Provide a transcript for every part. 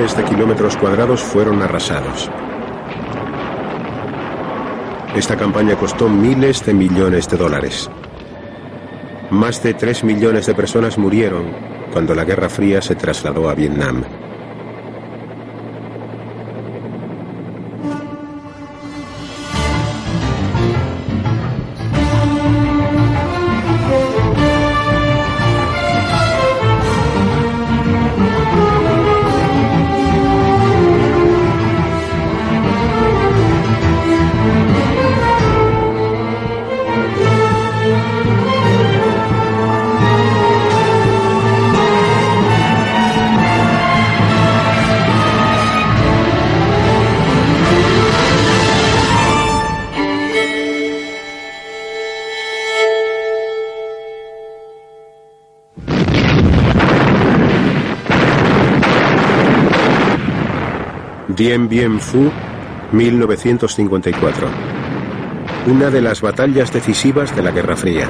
Miles de kilómetros cuadrados fueron arrasados. Esta campaña costó miles de millones de dólares. Más de 3 millones de personas murieron cuando la Guerra Fría se trasladó a Vietnam. Dien Bien Phu, 1954. Una de las batallas decisivas de la Guerra Fría.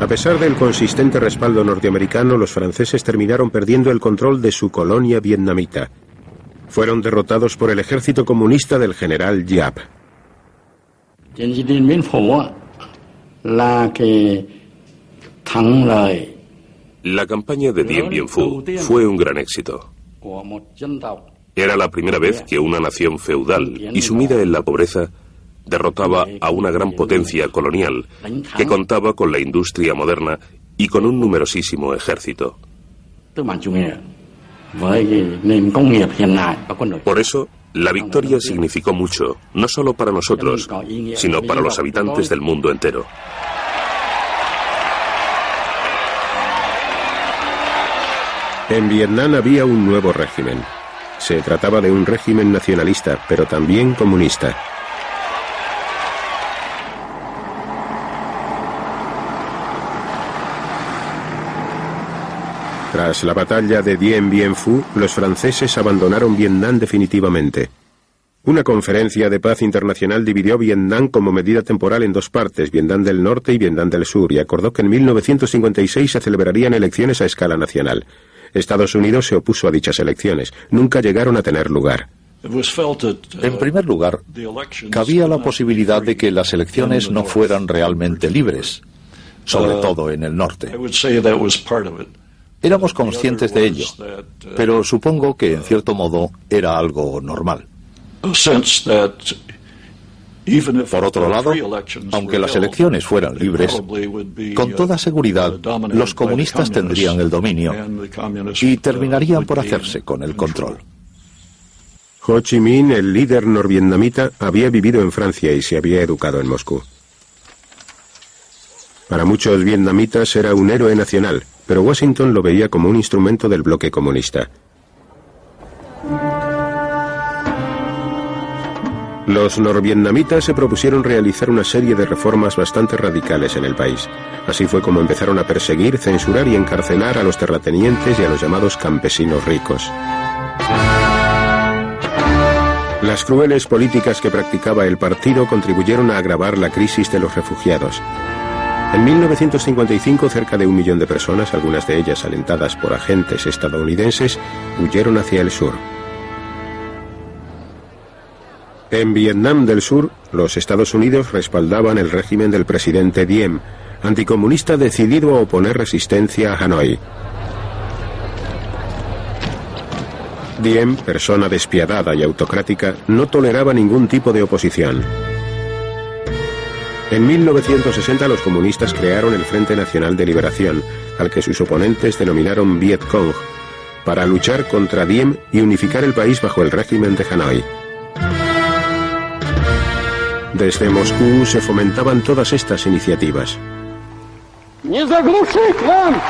A pesar del consistente respaldo norteamericano, los franceses terminaron perdiendo el control de su colonia vietnamita. Fueron derrotados por el ejército comunista del general Giap. La campaña de Dien Bien Phu fue un gran éxito. Era la primera vez que una nación feudal y sumida en la pobreza derrotaba a una gran potencia colonial que contaba con la industria moderna y con un numerosísimo ejército. Por eso, la victoria significó mucho, no solo para nosotros, sino para los habitantes del mundo entero. En Vietnam había un nuevo régimen. Se trataba de un régimen nacionalista, pero también comunista. Tras la batalla de Dien Bien Phu, los franceses abandonaron Vietnam definitivamente. Una conferencia de paz internacional dividió Vietnam como medida temporal en dos partes, Vietnam del Norte y Vietnam del Sur, y acordó que en 1956 se celebrarían elecciones a escala nacional. Estados Unidos se opuso a dichas elecciones. Nunca llegaron a tener lugar. En primer lugar, cabía la posibilidad de que las elecciones no fueran realmente libres, sobre todo en el norte. Éramos conscientes de ello, pero supongo que en cierto modo era algo normal. Por otro lado, aunque las elecciones fueran libres, con toda seguridad los comunistas tendrían el dominio y terminarían por hacerse con el control. Ho Chi Minh, el líder norvietnamita, había vivido en Francia y se había educado en Moscú. Para muchos vietnamitas era un héroe nacional, pero Washington lo veía como un instrumento del bloque comunista. Los norvietnamitas se propusieron realizar una serie de reformas bastante radicales en el país. Así fue como empezaron a perseguir, censurar y encarcelar a los terratenientes y a los llamados campesinos ricos. Las crueles políticas que practicaba el partido contribuyeron a agravar la crisis de los refugiados. En 1955, cerca de un millón de personas, algunas de ellas alentadas por agentes estadounidenses, huyeron hacia el sur. En Vietnam del Sur, los Estados Unidos respaldaban el régimen del presidente Diem, anticomunista decidido a oponer resistencia a Hanoi. Diem, persona despiadada y autocrática, no toleraba ningún tipo de oposición. En 1960 los comunistas crearon el Frente Nacional de Liberación, al que sus oponentes denominaron Viet Cong, para luchar contra Diem y unificar el país bajo el régimen de Hanoi. Desde Moscú se fomentaban todas estas iniciativas. Не заглушить вам!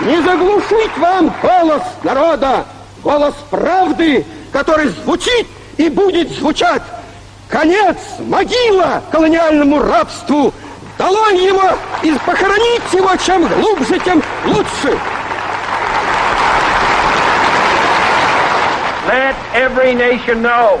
Не заглушить вам голос народа! Голос правды, который звучит и будет звучать! Конец, могила колониальному рабству! Долонь его и похоронить его чем глубже, тем лучше! Let every nation know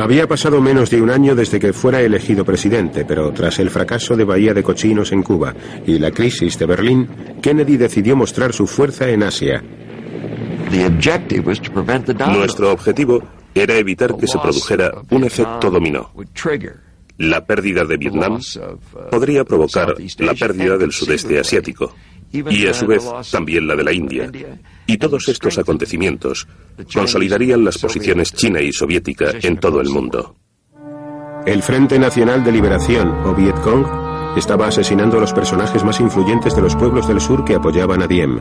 Había pasado menos de un año desde que fuera elegido presidente, pero tras el fracaso de Bahía de Cochinos en Cuba y la crisis de Berlín, Kennedy decidió mostrar su fuerza en Asia. Nuestro objetivo era evitar que se produjera un efecto dominó. La pérdida de Vietnam podría provocar la pérdida del sudeste asiático y a su vez también la de la India. Y todos estos acontecimientos consolidarían las posiciones china y soviética en todo el mundo. El Frente Nacional de Liberación, o Vietcong, estaba asesinando a los personajes más influyentes de los pueblos del sur que apoyaban a Diem.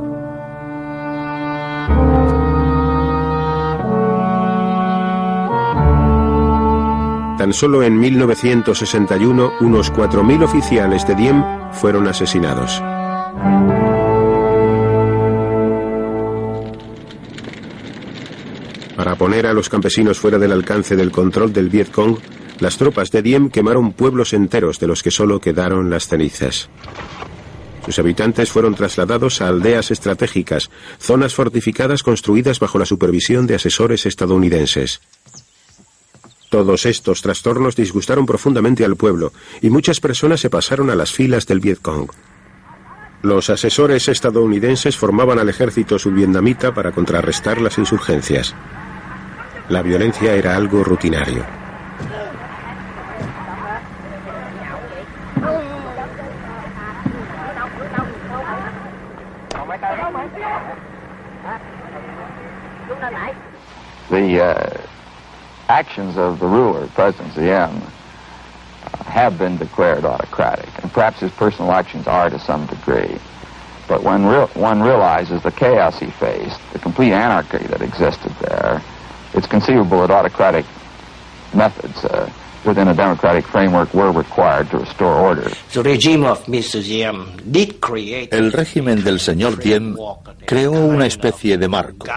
Tan solo en 1961, unos 4.000 oficiales de Diem fueron asesinados. Para poner a los campesinos fuera del alcance del control del Vietcong, las tropas de Diem quemaron pueblos enteros de los que solo quedaron las cenizas. Sus habitantes fueron trasladados a aldeas estratégicas, zonas fortificadas construidas bajo la supervisión de asesores estadounidenses. Todos estos trastornos disgustaron profundamente al pueblo y muchas personas se pasaron a las filas del Vietcong. Los asesores estadounidenses formaban al ejército subvietnamita para contrarrestar las insurgencias. La violencia era algo rutinario. The uh, actions of the ruler, President Diem, have been declared autocratic, and perhaps his personal actions are to some degree. But when one realizes the chaos he faced, the complete anarchy that existed there, it's conceivable that autocratic methods uh, within a democratic framework were required to restore order. El régimen del señor Diem creó una especie de marco,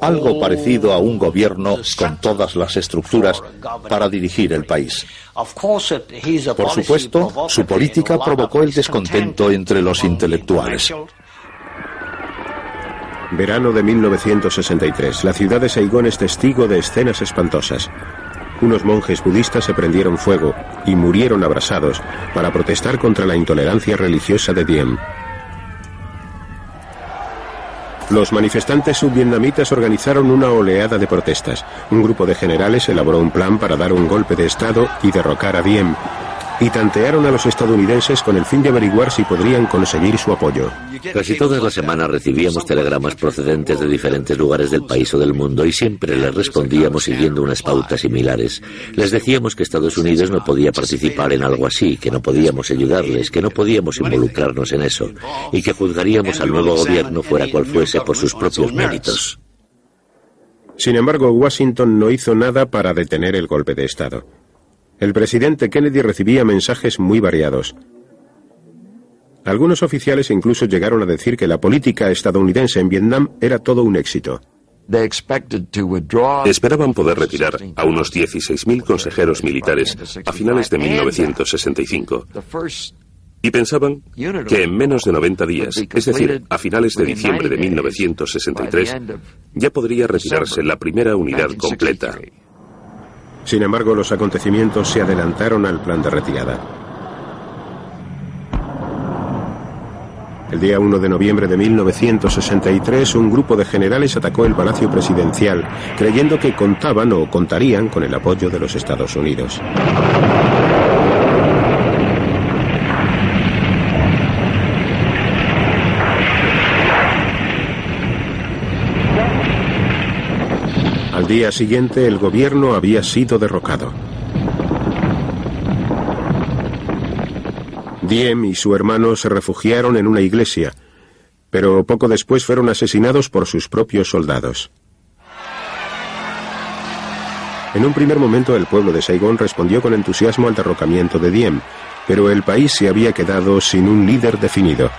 algo parecido a un gobierno con todas las estructuras para dirigir el país. Por supuesto, su política provocó el descontento entre los intelectuales. Verano de 1963. La ciudad de Saigón es testigo de escenas espantosas. Unos monjes budistas se prendieron fuego y murieron abrasados para protestar contra la intolerancia religiosa de Diem. Los manifestantes subvietnamitas organizaron una oleada de protestas. Un grupo de generales elaboró un plan para dar un golpe de Estado y derrocar a Diem, y tantearon a los estadounidenses con el fin de averiguar si podrían conseguir su apoyo. Casi todas las semanas recibíamos telegramas procedentes de diferentes lugares del país o del mundo y siempre les respondíamos siguiendo unas pautas similares. Les decíamos que Estados Unidos no podía participar en algo así, que no podíamos ayudarles, que no podíamos involucrarnos en eso y que juzgaríamos al nuevo gobierno fuera cual fuese por sus propios méritos. Sin embargo, Washington no hizo nada para detener el golpe de Estado. El presidente Kennedy recibía mensajes muy variados. Algunos oficiales incluso llegaron a decir que la política estadounidense en Vietnam era todo un éxito. Esperaban poder retirar a unos 16.000 consejeros militares a finales de 1965 y pensaban que en menos de 90 días, es decir, a finales de diciembre de 1963, ya podría retirarse la primera unidad completa. Sin embargo, los acontecimientos se adelantaron al plan de retirada. El día 1 de noviembre de 1963, un grupo de generales atacó el Palacio Presidencial, creyendo que contaban o contarían con el apoyo de los Estados Unidos. Al día siguiente el gobierno había sido derrocado. Diem y su hermano se refugiaron en una iglesia, pero poco después fueron asesinados por sus propios soldados. En un primer momento el pueblo de Saigón respondió con entusiasmo al derrocamiento de Diem, pero el país se había quedado sin un líder definido.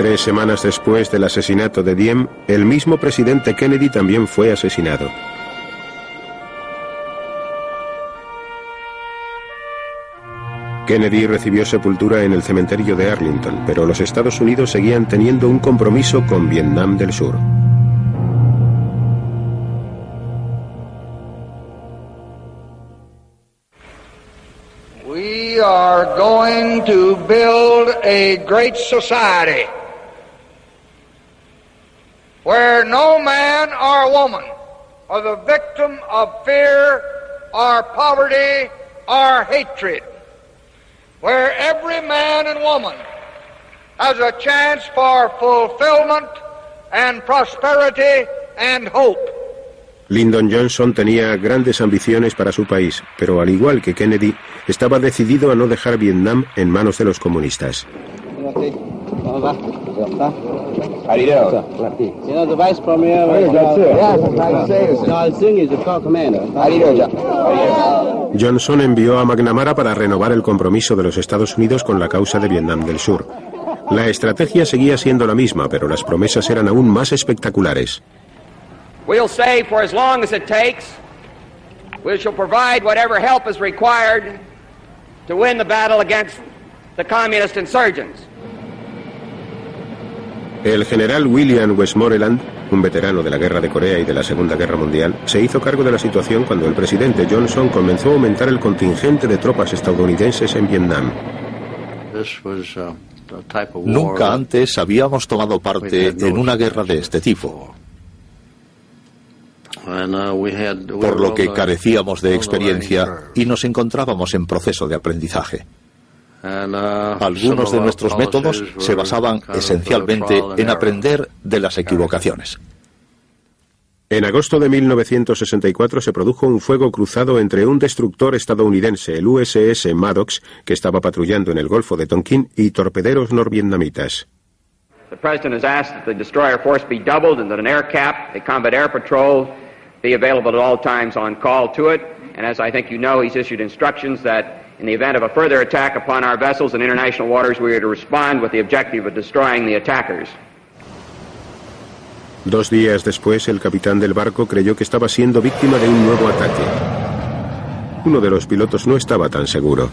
Tres semanas después del asesinato de Diem, el mismo presidente Kennedy también fue asesinado. Kennedy recibió sepultura en el cementerio de Arlington, pero los Estados Unidos seguían teniendo un compromiso con Vietnam del Sur. Where no man or woman are the victim of fear or poverty or hatred, where every man and woman has a chance for fulfillment and prosperity and hope. Lyndon Johnson tenía grandes ambiciones para su país, pero al igual que Kennedy, estaba decidido a no dejar Vietnam en manos de los comunistas. Johnson envió a McNamara para renovar el compromiso de los Estados Unidos con la causa de Vietnam del Sur. La estrategia seguía siendo la misma, pero las promesas eran aún más espectaculares. We'll stay for as long as it takes. We shall provide whatever help is required to win the battle against the communist insurgents. El general William Westmoreland, un veterano de la Guerra de Corea y de la Segunda Guerra Mundial, se hizo cargo de la situación cuando el presidente Johnson comenzó a aumentar el contingente de tropas estadounidenses en Vietnam. Nunca antes habíamos tomado parte en una guerra de este tipo, por lo que carecíamos de experiencia y nos encontrábamos en proceso de aprendizaje. Algunos de nuestros métodos se basaban esencialmente en aprender de las equivocaciones. En agosto de 1964 se produjo un fuego cruzado entre un destructor estadounidense, el USS Maddox, que estaba patrullando en el Golfo de Tonkin, y torpederos norvietnamitas. The president has asked that the destroyer force be doubled and that an air cap, a combat air patrol, be available at all times on call to it. And as I think you know, he's issued instructions that in the event of a further attack upon our vessels in international waters, we are to respond with the objective of destroying the attackers. Dos días después, el capitán del barco creyó que estaba siendo víctima de un nuevo ataque. Uno de los pilotos no estaba tan seguro.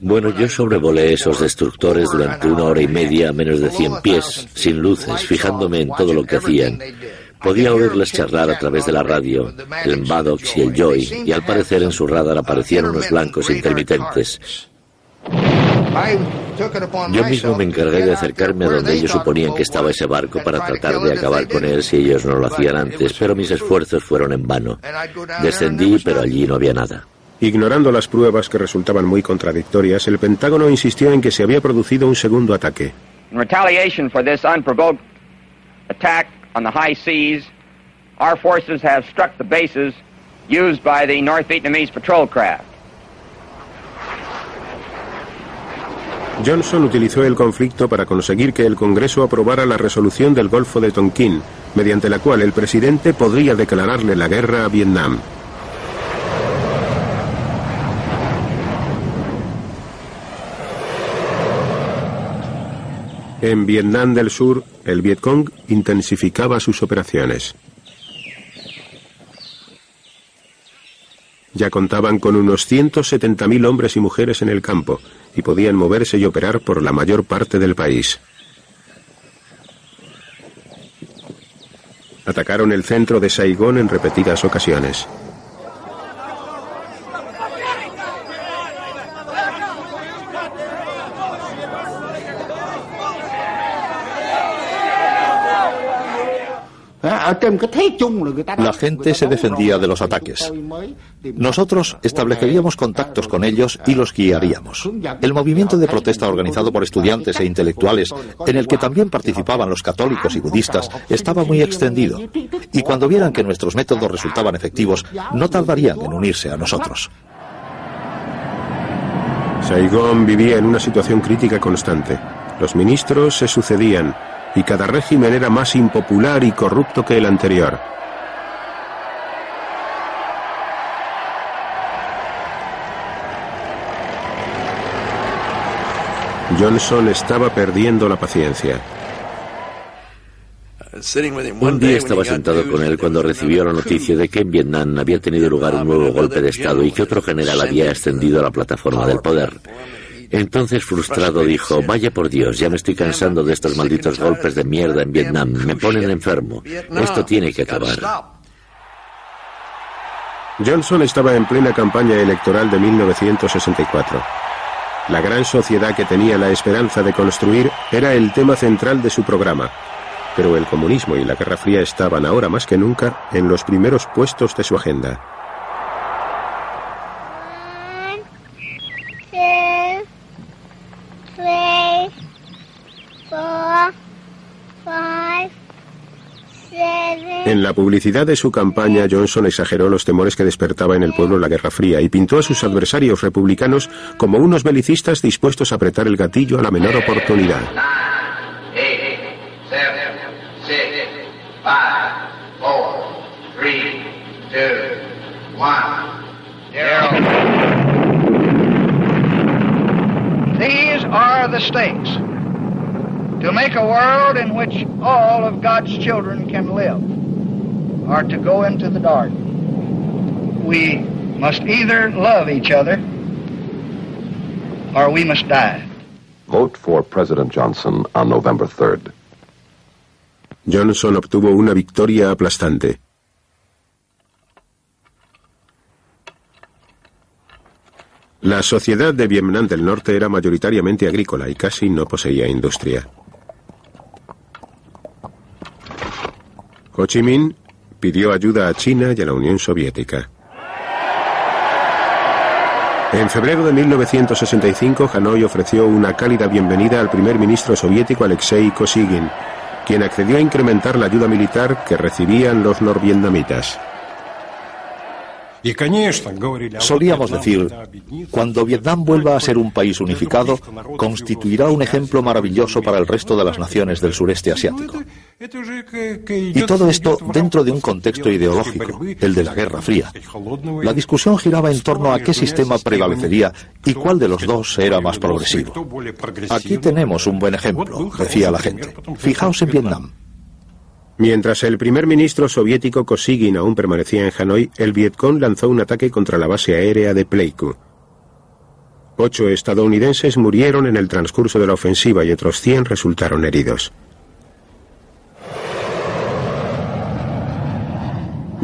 Bueno, yo sobrevolé esos destructores durante una hora y media a menos de 100 pies, sin luces, fijándome en todo lo que hacían. Podía oírles charlar a través de la radio, el Maddox y el Joy, y al parecer en su radar aparecieron unos blancos intermitentes. Yo mismo me encargué de acercarme a donde ellos suponían que estaba ese barco para tratar de acabar con él si ellos no lo hacían antes, pero mis esfuerzos fueron en vano. Descendí, pero allí no había nada. Ignorando las pruebas que resultaban muy contradictorias, el Pentágono insistió en que se había producido un segundo ataque. In retaliation for this unprovoked attack on the high seas, our forces have struck the bases used by the North Vietnamese patrol craft. Johnson utilizó el conflicto para conseguir que el Congreso aprobara la resolución del Golfo de Tonkin, mediante la cual el presidente podría declararle la guerra a Vietnam. En Vietnam del Sur, el Vietcong intensificaba sus operaciones. Ya contaban con unos 170.000 hombres y mujeres en el campo y podían moverse y operar por la mayor parte del país. Atacaron el centro de Saigón en repetidas ocasiones. La gente se defendía de los ataques. Nosotros estableceríamos contactos con ellos y los guiaríamos. El movimiento de protesta organizado por estudiantes e intelectuales, en el que también participaban los católicos y budistas, estaba muy extendido. Y cuando vieran que nuestros métodos resultaban efectivos, no tardarían en unirse a nosotros. Saigón vivía en una situación crítica constante. Los ministros se sucedían, y cada régimen era más impopular y corrupto que el anterior. Johnson estaba perdiendo la paciencia. Un día estaba sentado con él cuando recibió la noticia de que en Vietnam había tenido lugar un nuevo golpe de Estado y que otro general había ascendido a la plataforma del poder. Entonces, frustrado, dijo, vaya por Dios, ya me estoy cansando de estos malditos golpes de mierda en Vietnam, me ponen enfermo, esto tiene que acabar. Johnson estaba en plena campaña electoral de 1964. La gran sociedad que tenía la esperanza de construir era el tema central de su programa, pero el comunismo y la Guerra Fría estaban ahora más que nunca en los primeros puestos de su agenda. En la publicidad de su campaña, Johnson exageró los temores que despertaba en el pueblo la Guerra Fría y pintó a sus adversarios republicanos como unos belicistas dispuestos a apretar el gatillo a la menor oportunidad. To make a world in which all of God's children can live. are to go into the dark. We must either love each other or we must die. Vote for President Johnson on November 3rd. Johnson obtuvo una victoria aplastante. La sociedad de Vietnam del Norte era mayoritariamente agrícola y casi no poseía industria. Ho Chi Minh pidió ayuda a China y a la Unión Soviética. En febrero de 1965, Hanoi ofreció una cálida bienvenida al primer ministro soviético Alexei Kosygin, quien accedió a incrementar la ayuda militar que recibían los norvietnamitas. Solíamos decir, cuando Vietnam vuelva a ser un país unificado, constituirá un ejemplo maravilloso para el resto de las naciones del sureste asiático. Y todo esto dentro de un contexto ideológico, el de la Guerra Fría. La discusión giraba en torno a qué sistema prevalecería y cuál de los dos era más progresivo. Aquí tenemos un buen ejemplo, decía la gente. Fijaos en Vietnam. Mientras el primer ministro soviético Kosygin aún permanecía en Hanoi, el Vietcong lanzó un ataque contra la base aérea de Pleiku. Ocho estadounidenses murieron en el transcurso de la ofensiva y otros 100 resultaron heridos.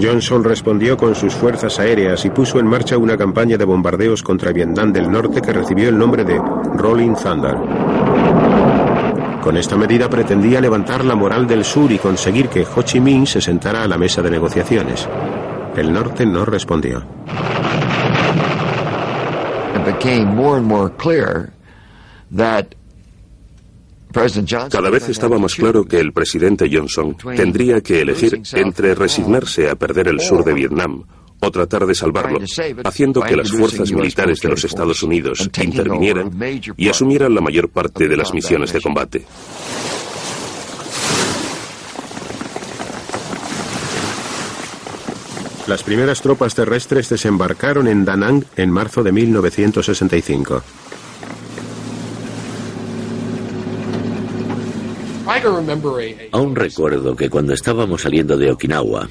Johnson respondió con sus fuerzas aéreas y puso en marcha una campaña de bombardeos contra Vietnam del Norte que recibió el nombre de Rolling Thunder. Con esta medida pretendía levantar la moral del sur y conseguir que Ho Chi Minh se sentara a la mesa de negociaciones. El norte no respondió. Cada vez estaba más claro que el presidente Johnson tendría que elegir entre resignarse a perder el sur de Vietnam o tratar de salvarlo, haciendo que las fuerzas militares de los Estados Unidos intervinieran y asumieran la mayor parte de las misiones de combate. Las primeras tropas terrestres desembarcaron en Da Nang en marzo de 1965. Aún recuerdo que cuando estábamos saliendo de Okinawa,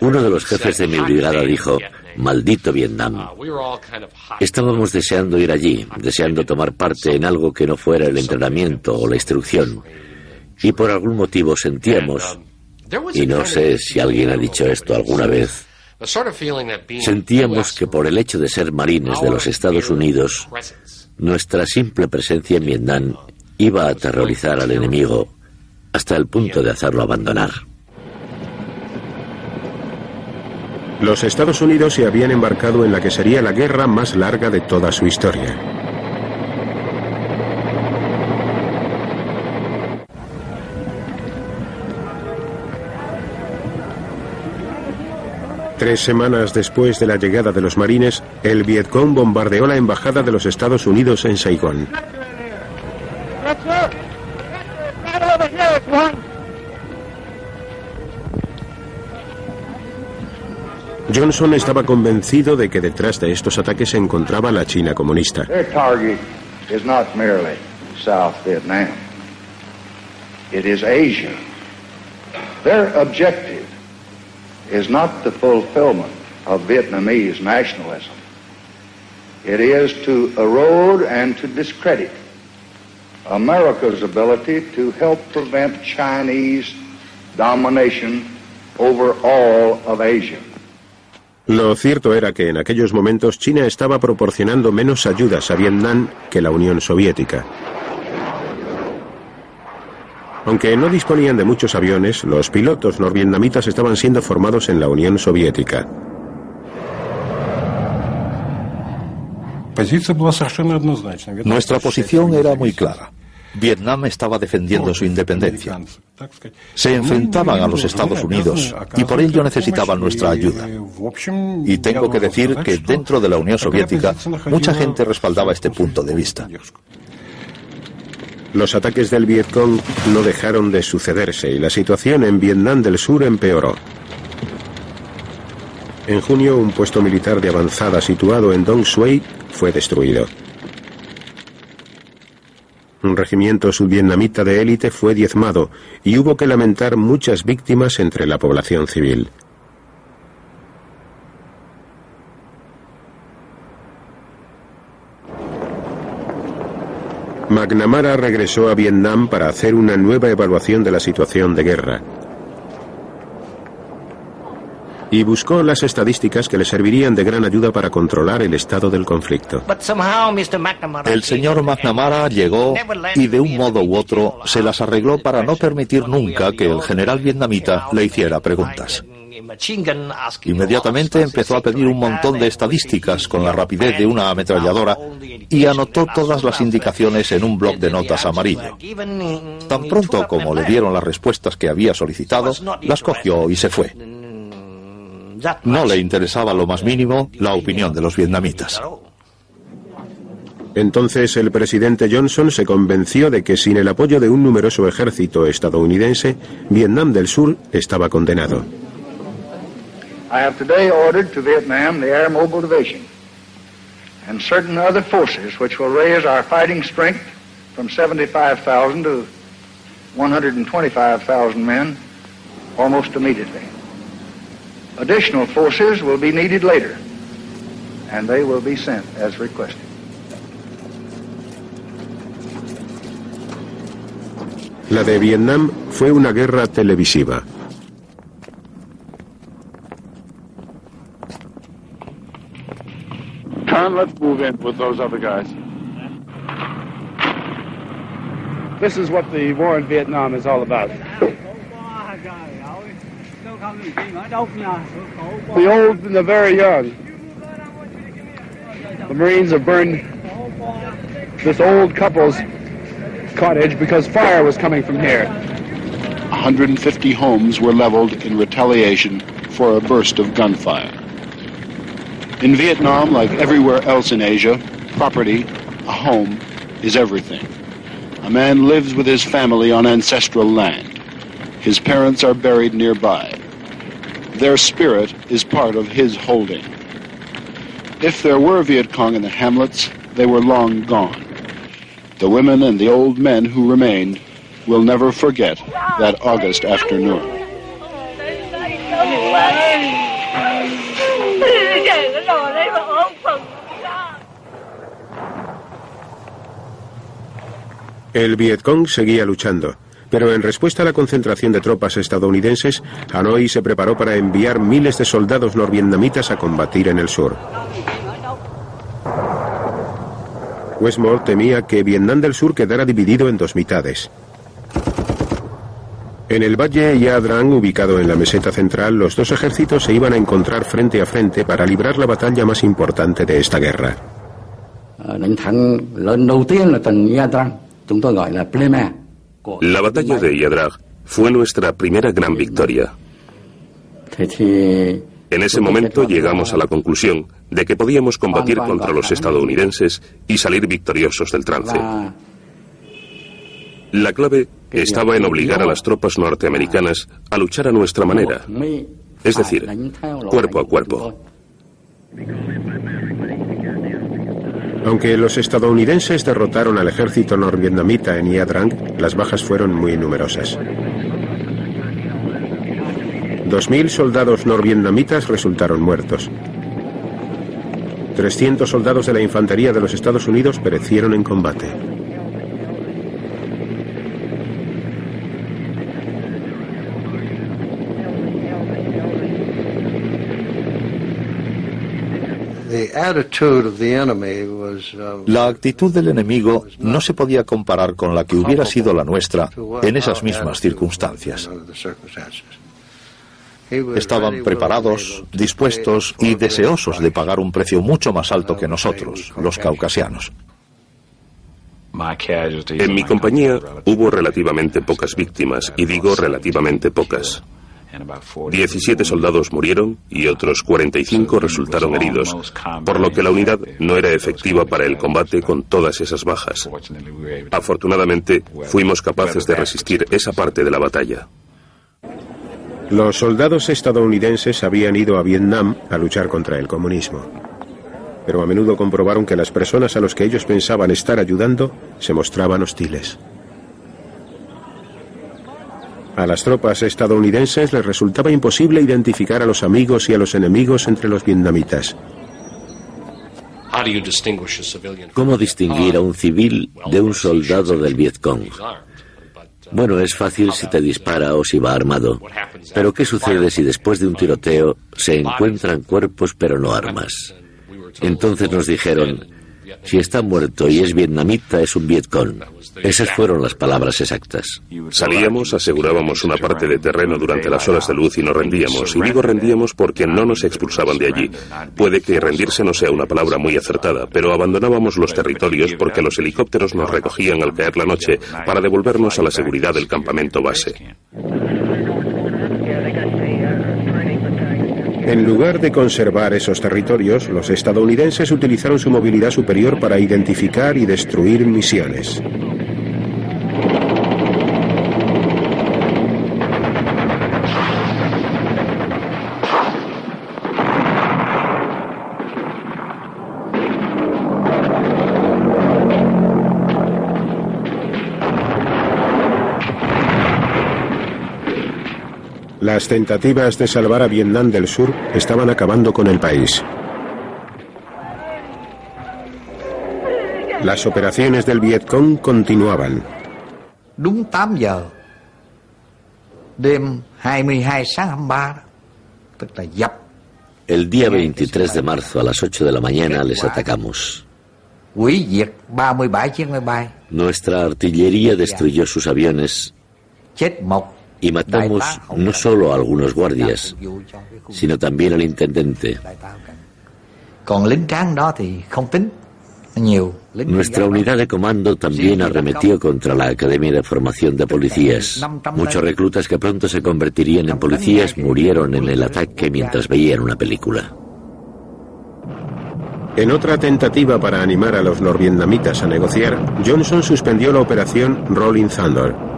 uno de los jefes de mi brigada dijo, maldito Vietnam. Estábamos deseando ir allí, deseando tomar parte en algo que no fuera el entrenamiento o la instrucción. Y por algún motivo sentíamos, y no sé si alguien ha dicho esto alguna vez, sentíamos que por el hecho de ser marines de los Estados Unidos, nuestra simple presencia en Vietnam iba a aterrorizar al enemigo hasta el punto de hacerlo abandonar. Los Estados Unidos se habían embarcado en la que sería la guerra más larga de toda su historia. Tres semanas después de la llegada de los marines, el Vietcong bombardeó la embajada de los Estados Unidos en Saigón. Johnson estaba convencido de que detrás de estos ataques se encontraba la China comunista. Their target is not merely South Vietnam. It is Asia. Their objective is not the fulfillment of Vietnamese nationalism. It is to erode and to discredit America's ability to help prevent Chinese domination over all of Asia. Lo cierto era que en aquellos momentos China estaba proporcionando menos ayudas a Vietnam que la Unión Soviética. Aunque no disponían de muchos aviones, los pilotos norvietnamitas estaban siendo formados en la Unión Soviética. Nuestra posición era muy clara. Vietnam estaba defendiendo su independencia. Se enfrentaban a los Estados Unidos y por ello necesitaban nuestra ayuda. Y tengo que decir que dentro de la Unión Soviética mucha gente respaldaba este punto de vista. Los ataques del Vietcong no dejaron de sucederse y la situación en Vietnam del Sur empeoró. En junio, un puesto militar de avanzada situado en Dong Xuei fue destruido. Un regimiento subvietnamita de élite fue diezmado y hubo que lamentar muchas víctimas entre la población civil. McNamara regresó a Vietnam para hacer una nueva evaluación de la situación de guerra y buscó las estadísticas que le servirían de gran ayuda para controlar el estado del conflicto. El señor McNamara llegó y de un modo u otro se las arregló para no permitir nunca que el general vietnamita le hiciera preguntas. Inmediatamente empezó a pedir un montón de estadísticas con la rapidez de una ametralladora y anotó todas las indicaciones en un bloc de notas amarillo. Tan pronto como le dieron las respuestas que había solicitado, las cogió y se fue. No le interesaba lo más mínimo la opinión de los vietnamitas. Entonces el presidente Johnson se convenció de que sin el apoyo de un numeroso ejército estadounidense, Vietnam del Sur estaba condenado. I have today ordered to Vietnam the Air Mobile Division and certain other forces which will raise our fighting strength from 75,000 to 125,000 men almost immediately. Additional forces will be needed later, and they will be sent as requested. La de Vietnam fue una guerra televisiva. Con, let's move in with those other guys. This is what the war in Vietnam is all about. The old and the very young. The Marines have burned this old couple's cottage because fire was coming from here. 150 homes were leveled in retaliation for a burst of gunfire. In Vietnam, like everywhere else in Asia, property, a home, is everything. A man lives with his family on ancestral land. His parents are buried nearby. Their spirit is part of his holding. If there were Viet Cong in the hamlets, they were long gone. The women and the old men who remained will never forget that August afternoon. El Vietcong seguía luchando, pero en respuesta a la concentración de tropas estadounidenses, Hanoi se preparó para enviar miles de soldados norvietnamitas a combatir en el sur. Westmore temía que Vietnam del Sur quedara dividido en dos mitades. En el valle Yadrang, ubicado en la meseta central, los dos ejércitos se iban a encontrar frente a frente para librar la batalla más importante de esta guerra. La batalla de Yadrag fue nuestra primera gran victoria. En ese momento llegamos a la conclusión de que podíamos combatir contra los estadounidenses y salir victoriosos del trance. La clave estaba en obligar a las tropas norteamericanas a luchar a nuestra manera, es decir, cuerpo a cuerpo. Aunque los estadounidenses derrotaron al ejército norvietnamita en Iadrang, las bajas fueron muy numerosas. 2.000 soldados norvietnamitas resultaron muertos. 300 soldados de la infantería de los Estados Unidos perecieron en combate. La actitud del enemigo no se podía comparar con la que hubiera sido la nuestra en esas mismas circunstancias. Estaban preparados, dispuestos y deseosos de pagar un precio mucho más alto que nosotros, los caucasianos. En mi compañía hubo relativamente pocas víctimas, y digo relativamente pocas. 17 soldados murieron y otros 45 resultaron heridos, por lo que la unidad no era efectiva para el combate con todas esas bajas. Afortunadamente, fuimos capaces de resistir esa parte de la batalla. Los soldados estadounidenses habían ido a Vietnam a luchar contra el comunismo. Pero a menudo comprobaron que las personas a los que ellos pensaban estar ayudando se mostraban hostiles. A las tropas estadounidenses les resultaba imposible identificar a los amigos y a los enemigos entre los vietnamitas. ¿Cómo distinguir a un civil de un soldado del Vietcong? Bueno, es fácil si te dispara o si va armado. Pero ¿qué sucede si después de un tiroteo se encuentran cuerpos pero no armas? Entonces nos dijeron, si está muerto y es vietnamita es un Vietcong. Esas fueron las palabras exactas. Salíamos, asegurábamos una parte de terreno durante las horas de luz y nos rendíamos. Y digo rendíamos porque no nos expulsaban de allí. Puede que rendirse no sea una palabra muy acertada, pero abandonábamos los territorios porque los helicópteros nos recogían al caer la noche para devolvernos a la seguridad del campamento base. En lugar de conservar esos territorios, los estadounidenses utilizaron su movilidad superior para identificar y destruir misiones. Las tentativas de salvar a Vietnam del Sur estaban acabando con el país. Las operaciones del Vietcong continuaban. El día 23 de marzo a las 8 de la mañana les atacamos. Nuestra artillería destruyó sus aviones y matamos no solo a algunos guardias, sino también al intendente. Nuestra unidad de comando también arremetió contra la Academia de Formación de Policías. Muchos reclutas que pronto se convertirían en policías murieron en el ataque mientras veían una película. En otra tentativa para animar a los norvietnamitas a negociar, Johnson suspendió la operación Rolling Thunder.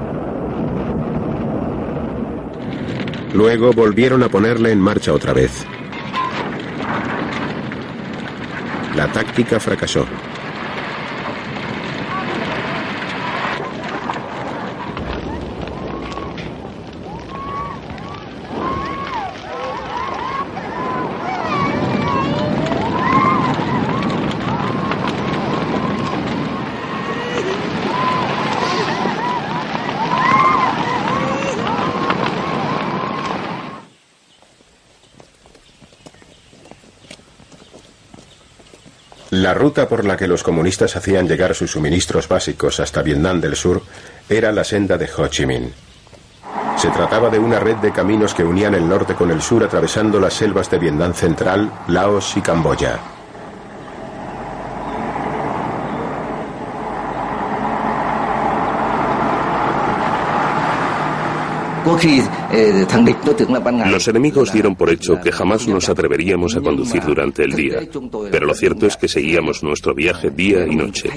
Luego volvieron a ponerla en marcha otra vez. La táctica fracasó. La ruta por la que los comunistas hacían llegar sus suministros básicos hasta Vietnam del Sur era la senda de Ho Chi Minh. Se trataba de una red de caminos que unían el norte con el sur atravesando las selvas de Vietnam Central, Laos y Camboya. Los enemigos dieron por hecho que jamás nos atreveríamos a conducir durante el día, pero lo cierto es que seguíamos nuestro viaje día y noche.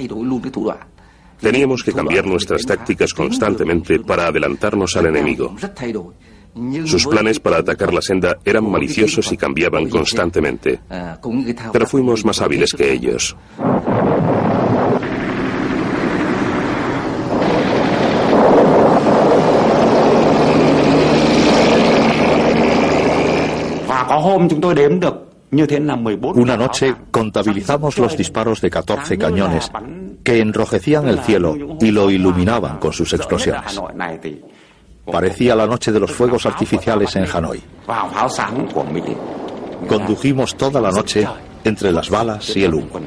Teníamos que cambiar nuestras tácticas constantemente para adelantarnos al enemigo. Sus planes para atacar la senda eran maliciosos y cambiaban constantemente, pero fuimos más hábiles que ellos. Una noche contabilizamos los disparos de 14 cañones que enrojecían el cielo y lo iluminaban con sus explosiones. Parecía la noche de los fuegos artificiales en Hanoi. Condujimos toda la noche entre las balas y el humo.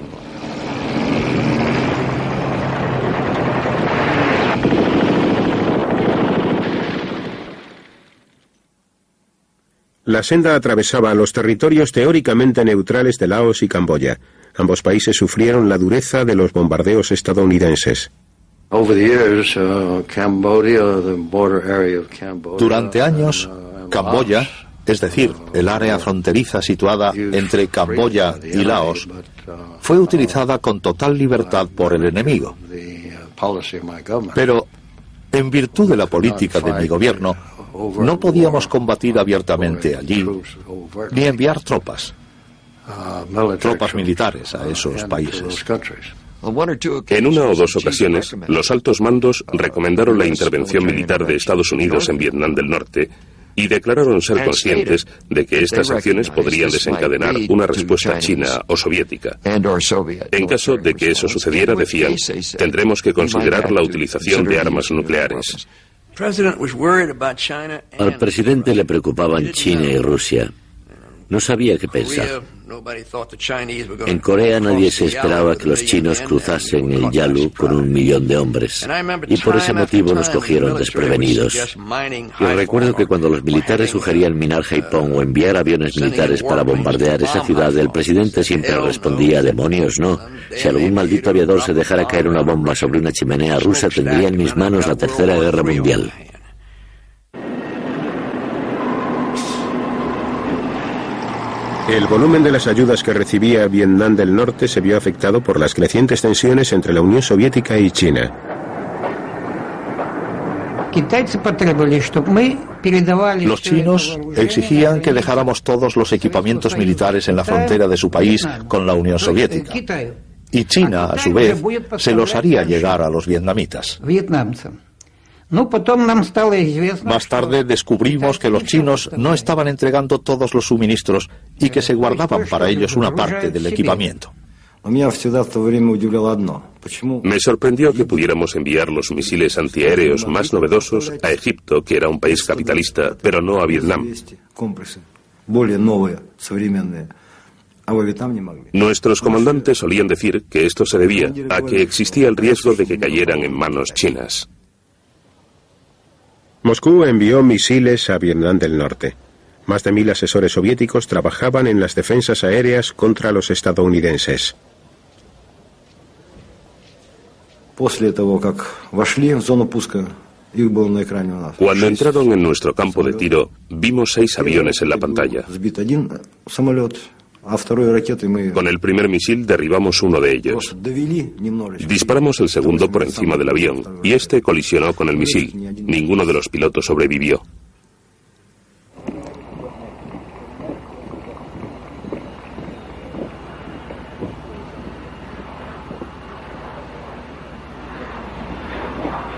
La senda atravesaba los territorios teóricamente neutrales de Laos y Camboya. Ambos países sufrieron la dureza de los bombardeos estadounidenses. Durante años, Camboya, es decir, el área fronteriza situada entre Camboya y Laos, fue utilizada con total libertad por el enemigo. Pero, en virtud de la política de mi gobierno, no podíamos combatir abiertamente allí ni enviar tropas, tropas militares a esos países. En una o dos ocasiones, los altos mandos recomendaron la intervención militar de Estados Unidos en Vietnam del Norte y declararon ser conscientes de que estas acciones podrían desencadenar una respuesta china o soviética. En caso de que eso sucediera, decían, tendremos que considerar la utilización de armas nucleares. Al presidente le preocupaban China y Rusia. No sabía qué pensar. En Corea nadie se esperaba que los chinos cruzasen el Yalu con un millón de hombres. Y por ese motivo nos cogieron desprevenidos. Y recuerdo que cuando los militares sugerían minar Haipong o enviar aviones militares para bombardear esa ciudad, el presidente siempre respondía, demonios, no. Si algún maldito aviador se dejara caer una bomba sobre una chimenea rusa, tendría en mis manos la Tercera Guerra Mundial. El volumen de las ayudas que recibía Vietnam del Norte se vio afectado por las crecientes tensiones entre la Unión Soviética y China. Los chinos exigían que dejáramos todos los equipamientos militares en la frontera de su país con la Unión Soviética. Y China, a su vez, se los haría llegar a los vietnamitas. Más tarde descubrimos que los chinos no estaban entregando todos los suministros y que se guardaban para ellos una parte del equipamiento. Me sorprendió que pudiéramos enviar los misiles antiaéreos más novedosos a Egipto, que era un país capitalista, pero no a Vietnam. Nuestros comandantes solían decir que esto se debía a que existía el riesgo de que cayeran en manos chinas. Moscú envió misiles a Vietnam del Norte. Más de mil asesores soviéticos trabajaban en las defensas aéreas contra los estadounidenses. Cuando entraron en nuestro campo de tiro, vimos seis aviones en la pantalla. Con el primer misil derribamos uno de ellos. Disparamos el segundo por encima del avión y este colisionó con el misil. Ninguno de los pilotos sobrevivió.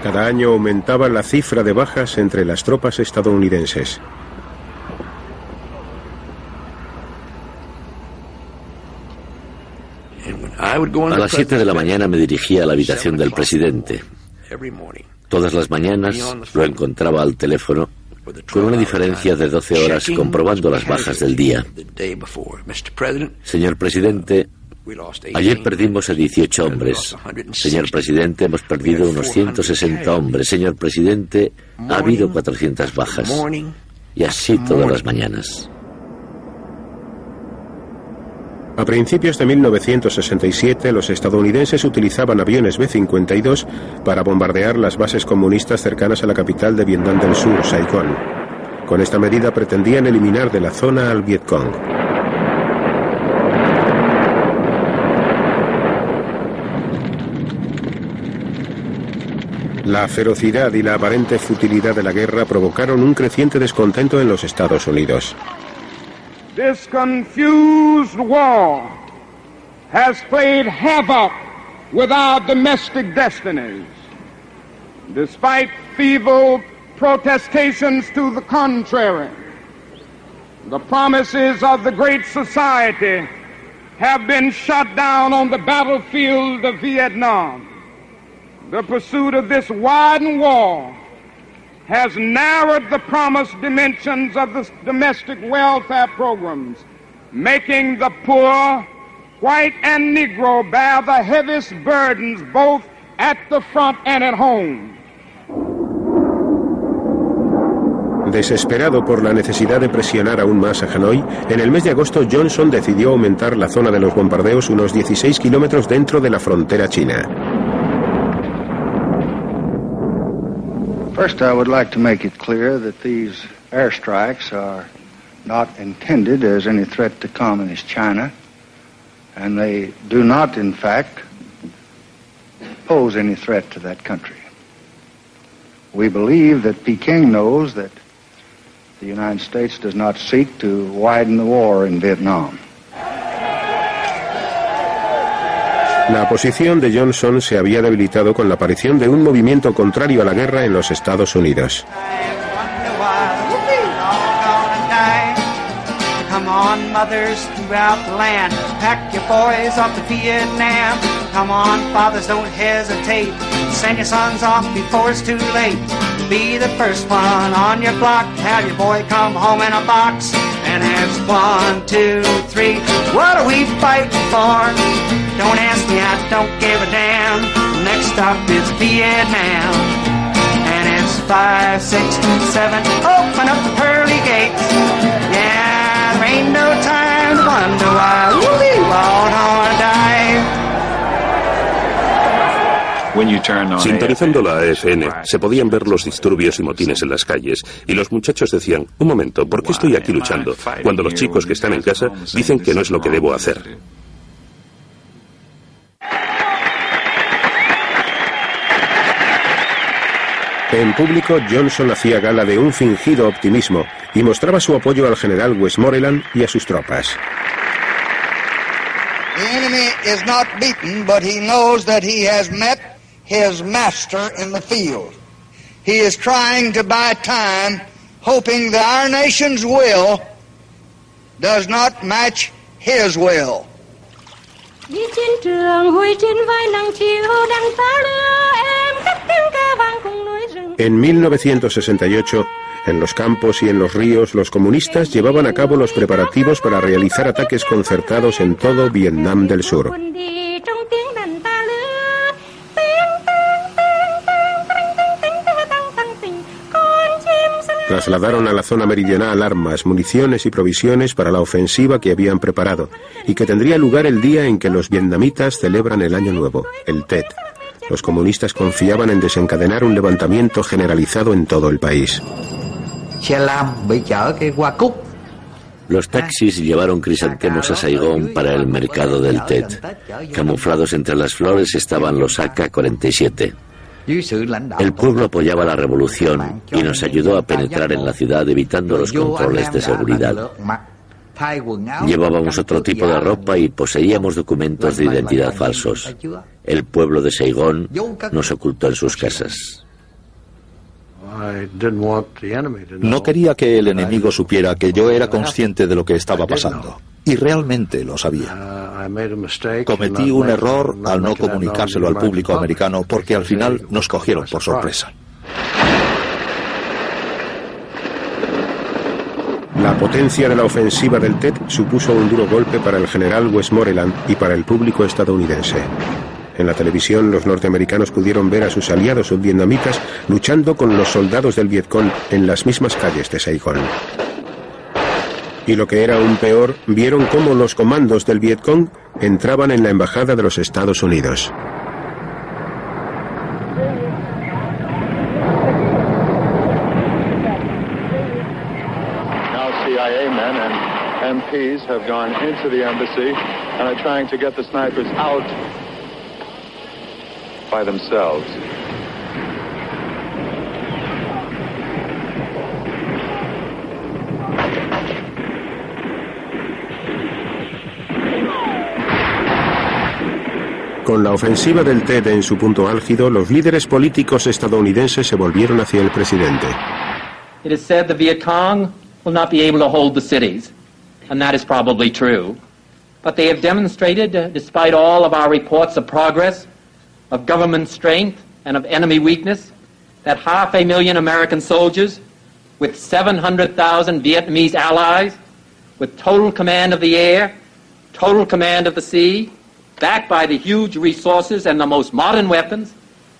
Cada año aumentaba la cifra de bajas entre las tropas estadounidenses. A las 7 de la mañana me dirigía a la habitación del presidente. Todas las mañanas lo encontraba al teléfono con una diferencia de 12 horas comprobando las bajas del día. Señor presidente, Ayer perdimos a 18 hombres. Señor presidente, hemos perdido unos 160 hombres. Señor presidente, ha habido 400 bajas. Y así todas las mañanas. A principios de 1967, los estadounidenses utilizaban aviones B-52 para bombardear las bases comunistas cercanas a la capital de Vietnam del Sur, Saigón. Con esta medida pretendían eliminar de la zona al Vietcong. La ferocidad y la aparente futilidad de la guerra provocaron un creciente descontento en los Estados Unidos. This confused war has played havoc with our domestic destinies. Despite feeble protestations to the contrary, the promises of the great society have been shot down on the battlefield of Vietnam. The pursuit of this widened war has narrowed the promised dimensions of the domestic welfare programs, making the poor, white and Negro, bear the heaviest burdens both at the front and at home. Desesperado por la necesidad de presionar aún más a Hanoi, en el mes de agosto Johnson decidió aumentar la zona de los bombardeos unos 16 kilómetros dentro de la frontera china. First, I would like to make it clear that these airstrikes are not intended as any threat to Communist China, and they do not, in fact, pose any threat to that country. We believe that Peking knows that the United States does not seek to widen the war in Vietnam. La posición de Johnson se había debilitado con la aparición de un movimiento contrario a la guerra en los Estados Unidos. Be the first one on your block. Have your boy come home in a box. And it's one, two, three. What are we fighting for? Don't ask me, I don't give a damn. Next stop is Vietnam. And it's five, six, seven. Open up the pearly gates. Yeah, there ain't no time to wonder why we all gonna die. Sintonizando la AFN, se podían ver los disturbios y motines en las calles, y los muchachos decían, un momento, ¿por qué estoy aquí luchando? Cuando los chicos que están en casa dicen que no es lo que debo hacer. En público, Johnson hacía gala de un fingido optimismo y mostraba su apoyo al general Westmoreland y a sus tropas. The enemy is not beaten, but he knows that he has met his master in the field. He is trying to buy time, hoping that our nation's will does not match his will. Đi chiến trường huy trên vai nắng chiều đằng xa lửa em cất tiếng ca vang. En 1968, en los campos y en los ríos, los comunistas llevaban a cabo los preparativos para realizar ataques concertados en todo Vietnam del Sur. Trasladaron a la zona meridional armas, municiones y provisiones para la ofensiva que habían preparado y que tendría lugar el día en que los vietnamitas celebran el Año Nuevo, el Tet. Los comunistas confiaban en desencadenar un levantamiento generalizado en todo el país. Los taxis llevaron crisantemos a Saigón para el mercado del Tet. Camuflados entre las flores estaban los AK-47. dưới sự lãnh đạo El pueblo apoyaba la revolución y nos ayudó a penetrar en la ciudad evitando los controles de seguridad. Llevábamos otro tipo de ropa y poseíamos documentos de identidad falsos. El pueblo de Saigón nos ocultó en sus casas. No quería que el enemigo supiera que yo era consciente de lo que estaba pasando. Y realmente lo sabía. Cometí un error al no comunicárselo al público americano porque al final nos cogieron por sorpresa. La potencia de la ofensiva del TED supuso un duro golpe para el general Westmoreland y para el público estadounidense. En la televisión los norteamericanos pudieron ver a sus aliados subvietnamitas luchando con los soldados del Vietcong en las mismas calles de Saigón. Y lo que era aún peor, vieron cómo los comandos del Vietcong entraban en la embajada de los Estados Unidos. MPs have gone into the embassy and are trying to get the snipers out by themselves. Con la ofensiva del TED en su punto álgido, los líderes políticos estadounidenses se volvieron hacia el presidente. It is said the Viet Cong will not be able to hold the cities, and that is probably true. But they have demonstrated, uh, despite all of our reports of progress, of government strength, and of enemy weakness, that half a million American soldiers, with 700,000 Vietnamese allies, with total command of the air, total command of the sea, backed by the huge resources and the most modern weapons,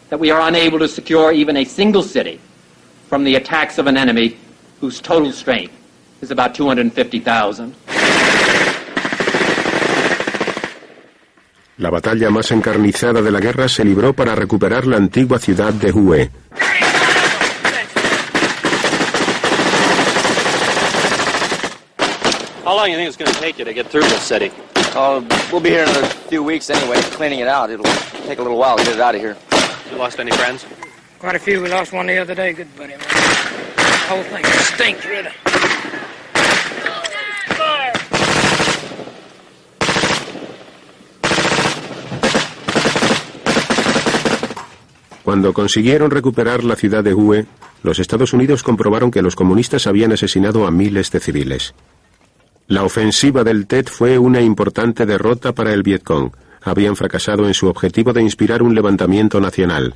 that we are unable to secure even a single city from the attacks of an enemy whose total strength is about 250,000. La batalla más encarnizada de la guerra se libró para recuperar la antigua ciudad de Hue. How long do you think it's going to take you to get through this city? Uh, we'll be here in a few weeks anyway, cleaning it out. It'll take a little while to get it out of here. You lost any friends? Quite a few. We lost one the other day. Good buddy, man. The whole thing stinks, really. Cuando consiguieron recuperar la ciudad de Hue, los Estados Unidos comprobaron que los comunistas habían asesinado a miles de civiles. La ofensiva del TED fue una importante derrota para el Vietcong. Habían fracasado en su objetivo de inspirar un levantamiento nacional.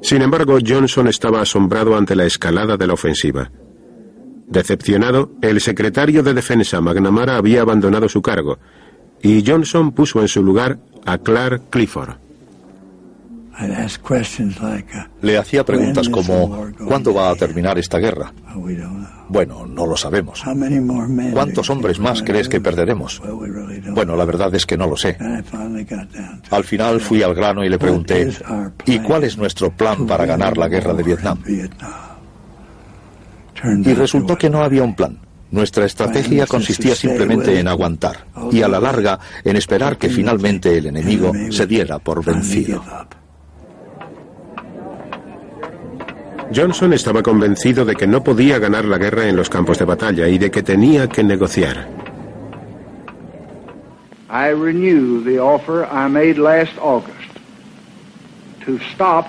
Sin embargo, Johnson estaba asombrado ante la escalada de la ofensiva. Decepcionado, el secretario de Defensa McNamara había abandonado su cargo y Johnson puso en su lugar a Clark Clifford. Le hacía preguntas como ¿cuándo va a terminar esta guerra? Bueno, no lo sabemos. ¿Cuántos hombres más crees que perderemos? Bueno, la verdad es que no lo sé. Al final fui al grano y le pregunté ¿y cuál es nuestro plan para ganar la guerra de Vietnam? Y resultó que no había un plan. Nuestra estrategia consistía simplemente en aguantar y a la larga en esperar que finalmente el enemigo se diera por vencido. Johnson estaba convencido de que no podía ganar la guerra en los campos de batalla y de que tenía que negociar. I renew the offer I made last August to stop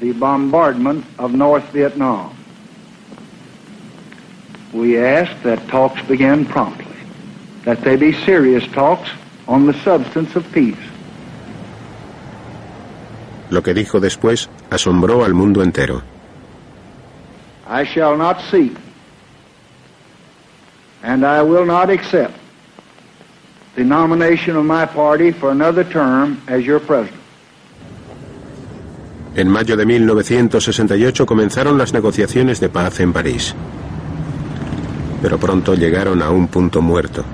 the bombardment of North Vietnam. We ask that talks begin promptly, that they be serious talks on the substance of peace. Lo que dijo después asombró al mundo entero. I shall not seek, and I will not accept the nomination of my party for another term as your president. En mayo de 1968 comenzaron las negociaciones de paz en París. Pero pronto llegaron a un punto muerto.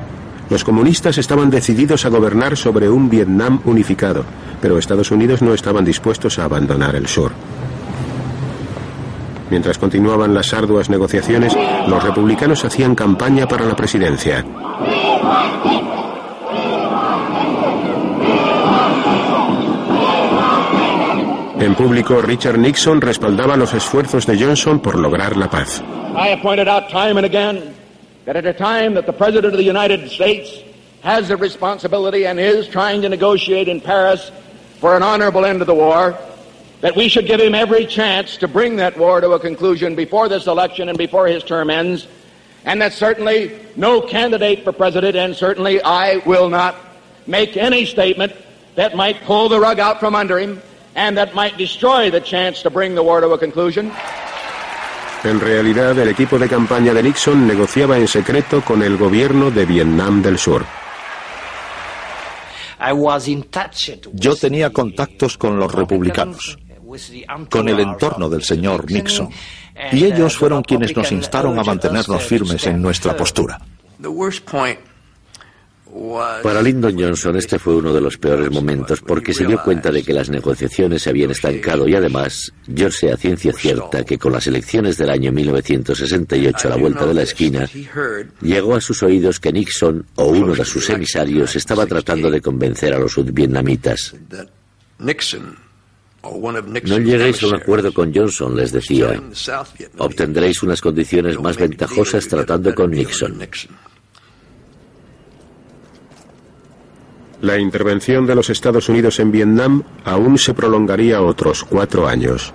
Los comunistas estaban decididos a gobernar sobre un Vietnam unificado, pero Estados Unidos no estaban dispuestos a abandonar el sur. Mientras continuaban las arduas negociaciones, los republicanos hacían campaña para la presidencia. En público, Richard Nixon respaldaba los esfuerzos de Johnson por lograr la paz. That at a time that the President of the United States has the responsibility and is trying to negotiate in Paris for an honorable end to the war, that we should give him every chance to bring that war to a conclusion before this election and before his term ends, and that certainly no candidate for president, and certainly I will not make any statement that might pull the rug out from under him and that might destroy the chance to bring the war to a conclusion. En realidad, el equipo de campaña de Nixon negociaba en secreto con el gobierno de Vietnam del Sur. Yo tenía contactos con los republicanos, con el entorno del señor Nixon, y ellos fueron quienes nos instaron a mantenernos firmes en nuestra postura. Para Lyndon Johnson este fue uno de los peores momentos porque se dio cuenta de que las negociaciones se habían estancado y además yo sé a ciencia cierta que con las elecciones del año 1968 a la vuelta de la esquina llegó a sus oídos que Nixon o uno de sus emisarios estaba tratando de convencer a los sudvietnamitas. No lleguéis a un acuerdo con Johnson, les decía. Obtendréis unas condiciones más ventajosas tratando con Nixon. La intervención de los Estados Unidos en Vietnam aún se prolongaría otros cuatro años.